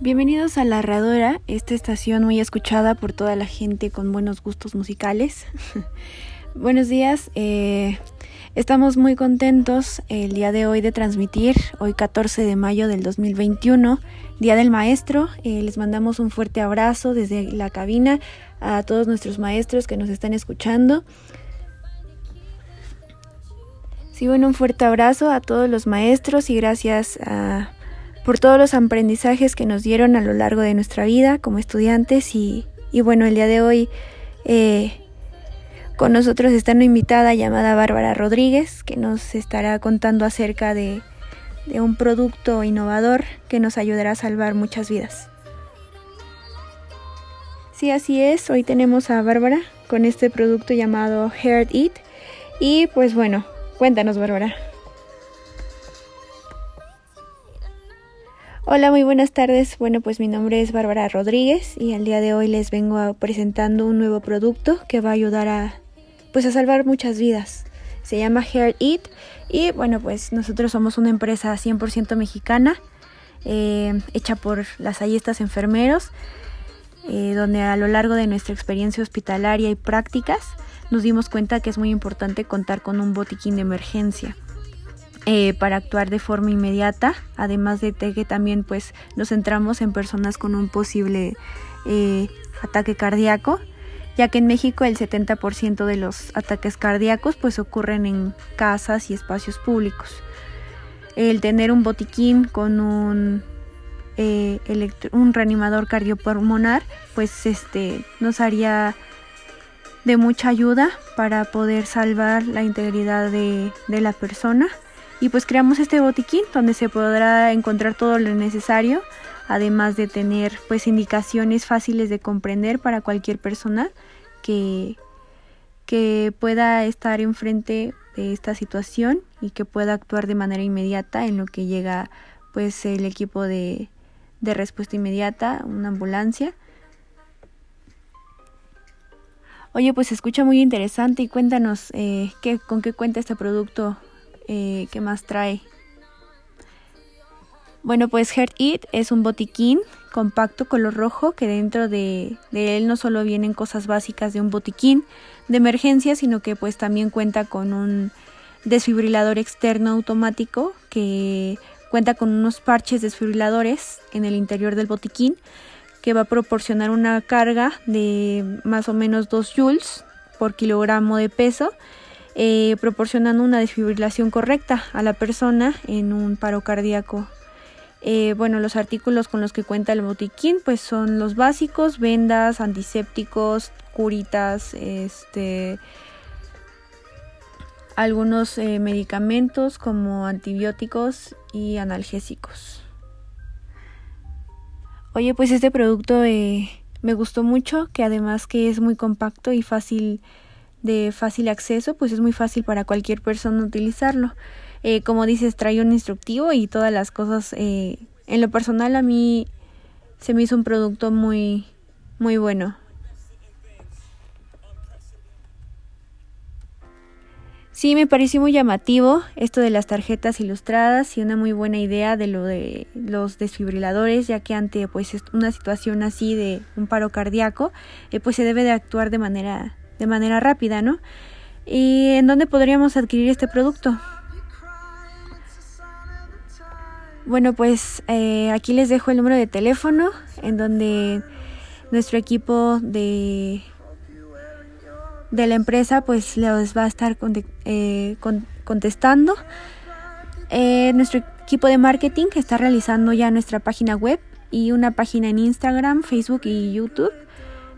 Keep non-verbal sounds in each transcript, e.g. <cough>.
Bienvenidos a La Herradora, esta estación muy escuchada por toda la gente con buenos gustos musicales. <laughs> Buenos días, eh, estamos muy contentos el día de hoy de transmitir, hoy 14 de mayo del 2021, Día del Maestro. Eh, les mandamos un fuerte abrazo desde la cabina a todos nuestros maestros que nos están escuchando. Sí, bueno, un fuerte abrazo a todos los maestros y gracias a por todos los aprendizajes que nos dieron a lo largo de nuestra vida como estudiantes y, bueno, el día de hoy eh, con nosotros está una invitada llamada Bárbara Rodríguez que nos estará contando acerca de, un producto innovador que nos ayudará a salvar muchas vidas. Sí, así es, hoy tenemos a Bárbara con este producto llamado Heart Eat y pues bueno, cuéntanos Bárbara. Hola, muy buenas tardes. Bueno, pues mi nombre es Bárbara Rodríguez y el día de hoy les vengo presentando un nuevo producto que va a ayudar a pues a salvar muchas vidas. Se llama Hair Eat y bueno, pues nosotros somos una empresa 100% mexicana eh, hecha por las ayestas enfermeros eh, donde a lo largo de nuestra experiencia hospitalaria y prácticas nos dimos cuenta que es muy importante contar con un botiquín de emergencia eh, para actuar de forma inmediata, además de que también pues nos centramos en personas con un posible ataque cardíaco, ya que en México el 70% de los ataques cardíacos pues ocurren en casas y espacios públicos. El tener un botiquín con un eh, un reanimador cardiopulmonar pues este nos haría de mucha ayuda para poder salvar la integridad de la persona y pues creamos este botiquín donde se podrá encontrar todo lo necesario, además de tener pues indicaciones fáciles de comprender para cualquier persona que, que pueda estar enfrente de esta situación y que pueda actuar de manera inmediata en lo que llega pues el equipo de, de respuesta inmediata, una ambulancia. Oye, pues se escucha muy interesante y cuéntanos eh, qué, con qué cuenta este producto eh, ¿Qué más trae? Bueno, pues Heart Eat es un botiquín compacto color rojo que dentro de, él no solo vienen cosas básicas de un botiquín de emergencia, sino que pues también cuenta con un desfibrilador externo automático que cuenta con unos parches desfibriladores en el interior del botiquín que va a proporcionar una carga de más o menos 2 joules por kilogramo de peso eh, proporcionando una desfibrilación correcta a la persona en un paro cardíaco. Eh, bueno, los artículos con los que cuenta el botiquín pues son los básicos, vendas, antisépticos, curitas, este, algunos eh, medicamentos como antibióticos y analgésicos. Oye, pues este producto me gustó mucho, que además que es muy compacto y fácil de fácil acceso, pues es muy fácil para cualquier persona utilizarlo. Eh, como dices, trae un instructivo y todas las cosas. Eh, en lo personal a mí se me hizo un producto muy, muy bueno. Sí, me pareció muy llamativo esto de las tarjetas ilustradas y una muy buena idea de lo de los desfibriladores, ya que ante pues una situación así de un paro cardíaco, eh, pues se debe de actuar de manera de manera rápida, ¿no? ¿Y en dónde podríamos adquirir este producto? Bueno, pues eh, aquí les dejo el número de teléfono en donde nuestro equipo de, de la empresa pues les va a estar eh, contestando. Eh, nuestro equipo de marketing está realizando ya nuestra página web y una página en Instagram, Facebook y YouTube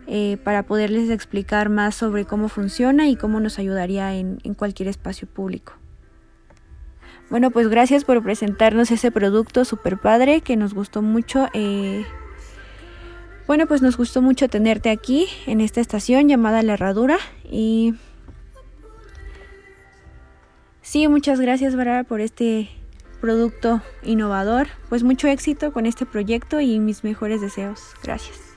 eh, para poderles explicar más sobre cómo funciona y cómo nos ayudaría en, cualquier espacio público. Bueno, pues gracias por presentarnos ese producto super padre que nos gustó mucho. Eh, bueno, pues nos gustó mucho tenerte aquí en esta estación llamada La Herradura y sí, muchas gracias, Bárbara, por este producto innovador. Pues mucho éxito con este proyecto y mis mejores deseos. Gracias.